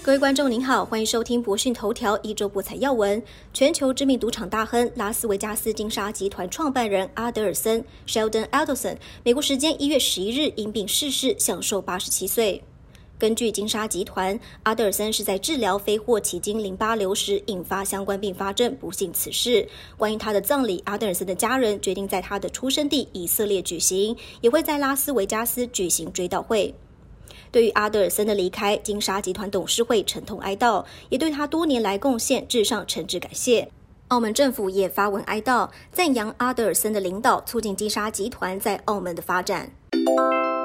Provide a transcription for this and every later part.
各位观众您好，欢迎收听博讯头条一周博彩要闻。全球知名赌场大亨拉斯维加斯金沙集团创办人阿德尔森 （Sheldon Adelson） 美国时间一月十一日因病逝世，享受八十七岁。根据金沙集团，阿德尔森是在治疗非霍奇金淋巴瘤时引发相关并发症，不幸辞世。关于他的葬礼，阿德尔森的家人决定在他的出生地以色列举行，也会在拉斯维加斯举行追悼会。对于阿德尔森的离开，金沙集团董事会沉痛哀悼，也对他多年来贡献致上诚挚感谢。澳门政府也发文哀悼，赞扬阿德尔森的领导，促进金沙集团在澳门的发展。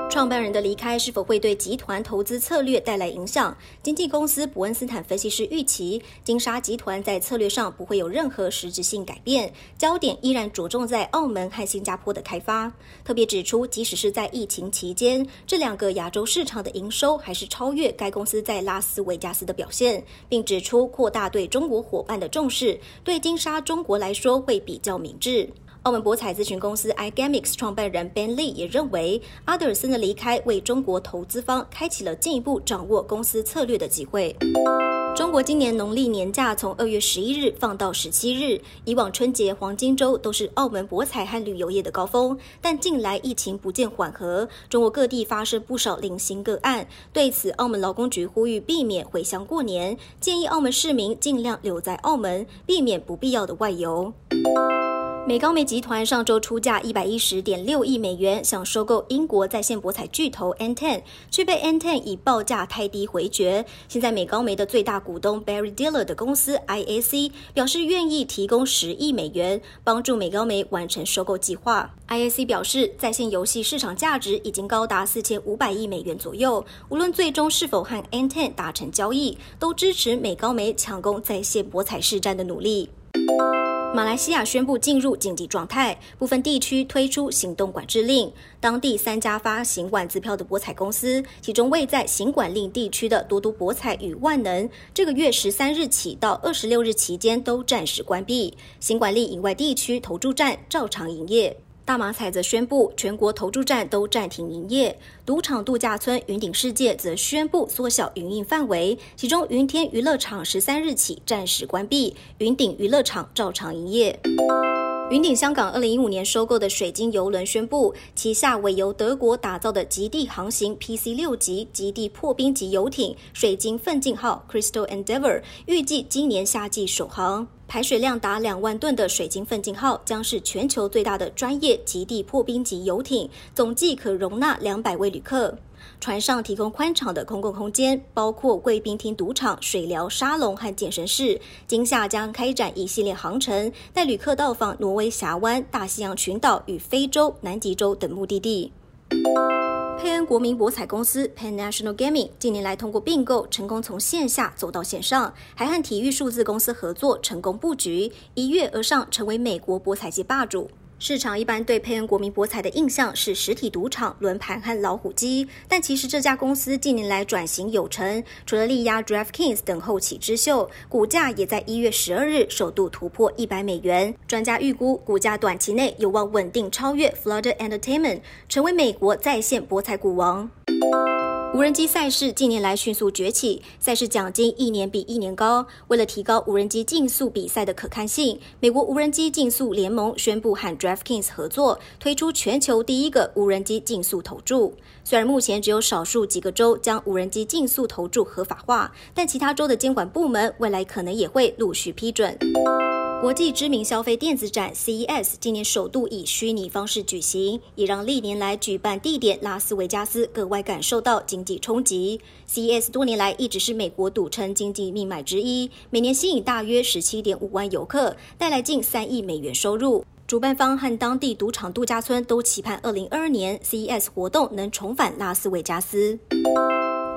创办人的离开是否会对集团投资策略带来影响？经纪公司伯恩斯坦分析师预期，金沙集团在策略上不会有任何实质性改变，焦点依然着重在澳门和新加坡的开发。特别指出，即使是在疫情期间，这两个亚洲市场的营收还是超越该公司在拉斯维加斯的表现，并指出扩大对中国伙伴的重视，对金沙中国来说会比较明智。澳门博彩咨询公司 iGamix 创办人 Ben Lee 也认为，阿德尔森的离开为中国投资方开启了进一步掌握公司策略的机会。中国今年农历年假从二月十一日放到十七日，以往春节黄金周都是澳门博彩和旅游业的高峰，但近来疫情不见缓和，中国各地发生不少零星个案。对此，澳门劳工局呼吁避免回乡过年，建议澳门市民尽量留在澳门，避免不必要的外游。美高梅集团上周出价一百一十点六亿美元，想收购英国在线博彩巨头 N Ten，却被 N Ten 以报价太低回绝。现在美高梅的最大股东 Barry Diller 的公司 I A C 表示愿意提供十亿美元，帮助美高梅完成收购计划。I A C 表示，在线游戏市场价值已经高达四千五百亿美元左右，无论最终是否和 N Ten 达成交易，都支持美高梅抢攻在线博彩市占的努力。马来西亚宣布进入紧急状态，部分地区推出行动管制令。当地三家发行万字票的博彩公司，其中位在行管令地区的多多博彩与万能，这个月十三日起到二十六日期间都暂时关闭。行管令以外地区投注站照常营业。大马彩则宣布，全国投注站都暂停营业。赌场度假村云顶世界则宣布缩小营运范围，其中云天娱乐场十三日起暂时关闭，云顶娱乐场照常营业。云顶香港二零一五年收购的水晶游轮宣布，旗下为由德国打造的极地航行 PC 六级极地破冰级游艇水晶奋进号 （Crystal Endeavour） 预计今年夏季首航。排水量达两万吨的水晶奋进号将是全球最大的专业极地破冰级游艇，总计可容纳两百位旅客。船上提供宽敞的公共空间，包括贵宾厅、赌场、水疗沙龙和健身室。今夏将开展一系列航程，带旅客到访挪威峡湾、大西洋群岛与非洲、南极洲等目的地。国民博彩公司 Pan National Gaming 近年来通过并购，成功从线下走到线上，还和体育数字公司合作，成功布局，一跃而上，成为美国博彩界霸主。市场一般对佩恩国民博彩的印象是实体赌场、轮盘和老虎机，但其实这家公司近年来转型有成，除了力压 DraftKings 等后起之秀，股价也在一月十二日首度突破一百美元。专家预估，股价短期内有望稳定超越 Flutter Entertainment，成为美国在线博彩股王。无人机赛事近年来迅速崛起，赛事奖金一年比一年高。为了提高无人机竞速比赛的可看性，美国无人机竞速联盟宣布和 DraftKings 合作，推出全球第一个无人机竞速投注。虽然目前只有少数几个州将无人机竞速投注合法化，但其他州的监管部门未来可能也会陆续批准。国际知名消费电子展 CES 今年首度以虚拟方式举行，也让历年来举办地点拉斯维加斯格外感受到经济冲击。CES 多年来一直是美国赌城经济命脉之一，每年吸引大约十七点五万游客，带来近三亿美元收入。主办方和当地赌场度假村都期盼二零二二年 CES 活动能重返拉斯维加斯。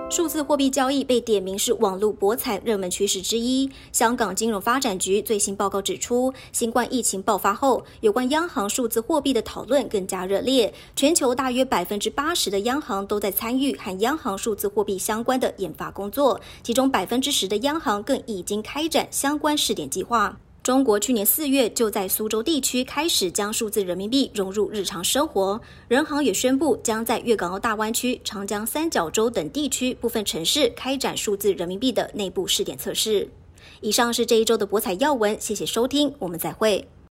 数字货币交易被点名是网络博彩热门趋势之一。香港金融发展局最新报告指出，新冠疫情爆发后，有关央行数字货币的讨论更加热烈。全球大约百分之八十的央行都在参与和央行数字货币相关的研发工作，其中百分之十的央行更已经开展相关试点计划。中国去年四月就在苏州地区开始将数字人民币融入日常生活，人行也宣布将在粤港澳大湾区、长江三角洲等地区部分城市开展数字人民币的内部试点测试。以上是这一周的博彩要闻，谢谢收听，我们再会。